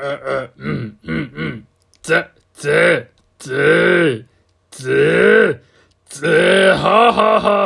あ、うん、うん、うん。ぜ、ぜ、ぜ、ぜ、ぜ、ははは